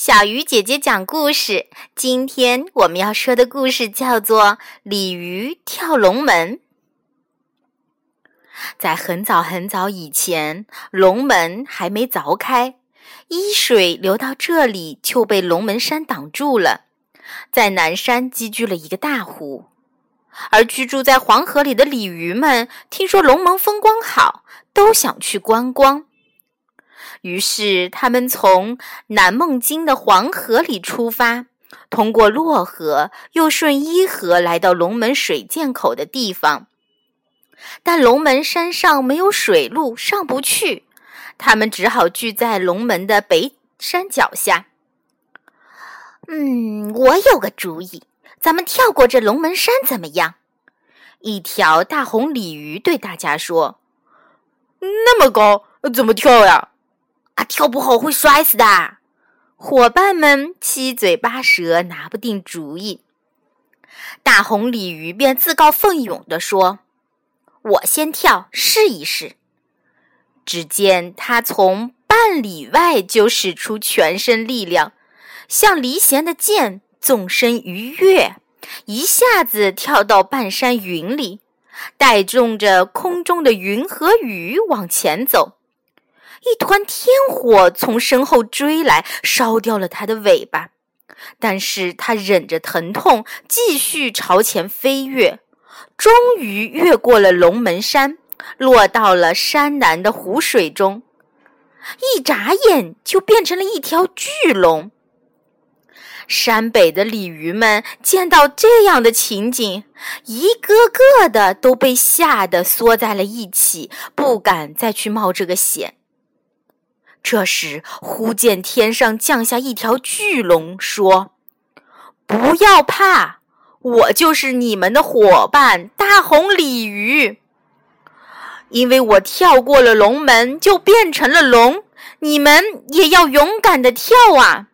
小鱼姐姐讲故事。今天我们要说的故事叫做《鲤鱼跳龙门》。在很早很早以前，龙门还没凿开，伊水流到这里就被龙门山挡住了。在南山积聚了一个大湖，而居住在黄河里的鲤鱼们听说龙门风光好，都想去观光。于是，他们从南孟津的黄河里出发，通过洛河，又顺伊河来到龙门水涧口的地方。但龙门山上没有水路，上不去。他们只好聚在龙门的北山脚下。嗯，我有个主意，咱们跳过这龙门山怎么样？一条大红鲤鱼对大家说：“那么高，怎么跳呀？”啊，跳不好会摔死的！伙伴们七嘴八舌，拿不定主意。大红鲤鱼便自告奋勇地说：“我先跳，试一试。”只见他从半里外就使出全身力量，像离弦的箭，纵身一跃，一下子跳到半山云里，带动着空中的云和雨往前走。一团天火从身后追来，烧掉了他的尾巴。但是他忍着疼痛，继续朝前飞跃，终于越过了龙门山，落到了山南的湖水中。一眨眼，就变成了一条巨龙。山北的鲤鱼们见到这样的情景，一个个的都被吓得缩在了一起，不敢再去冒这个险。这时，忽见天上降下一条巨龙，说：“不要怕，我就是你们的伙伴大红鲤鱼。因为我跳过了龙门，就变成了龙。你们也要勇敢的跳啊！”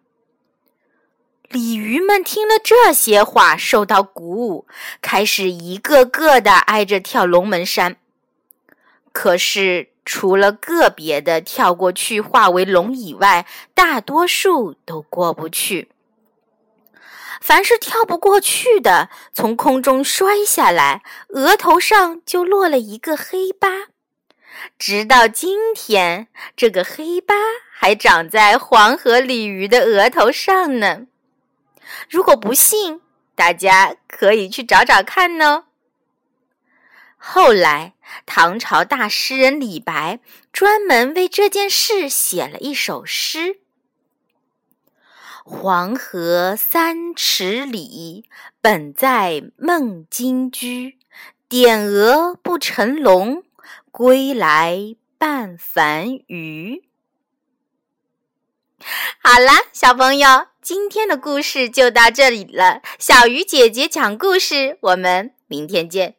鲤鱼们听了这些话，受到鼓舞，开始一个个的挨着跳龙门山。可是。除了个别的跳过去化为龙以外，大多数都过不去。凡是跳不过去的，从空中摔下来，额头上就落了一个黑疤。直到今天，这个黑疤还长在黄河鲤鱼的额头上呢。如果不信，大家可以去找找看呢。后来，唐朝大诗人李白专门为这件事写了一首诗：“黄河三尺里，本在孟津居。点额不成龙，归来半凡鱼。”好啦，小朋友，今天的故事就到这里了。小鱼姐姐讲故事，我们明天见。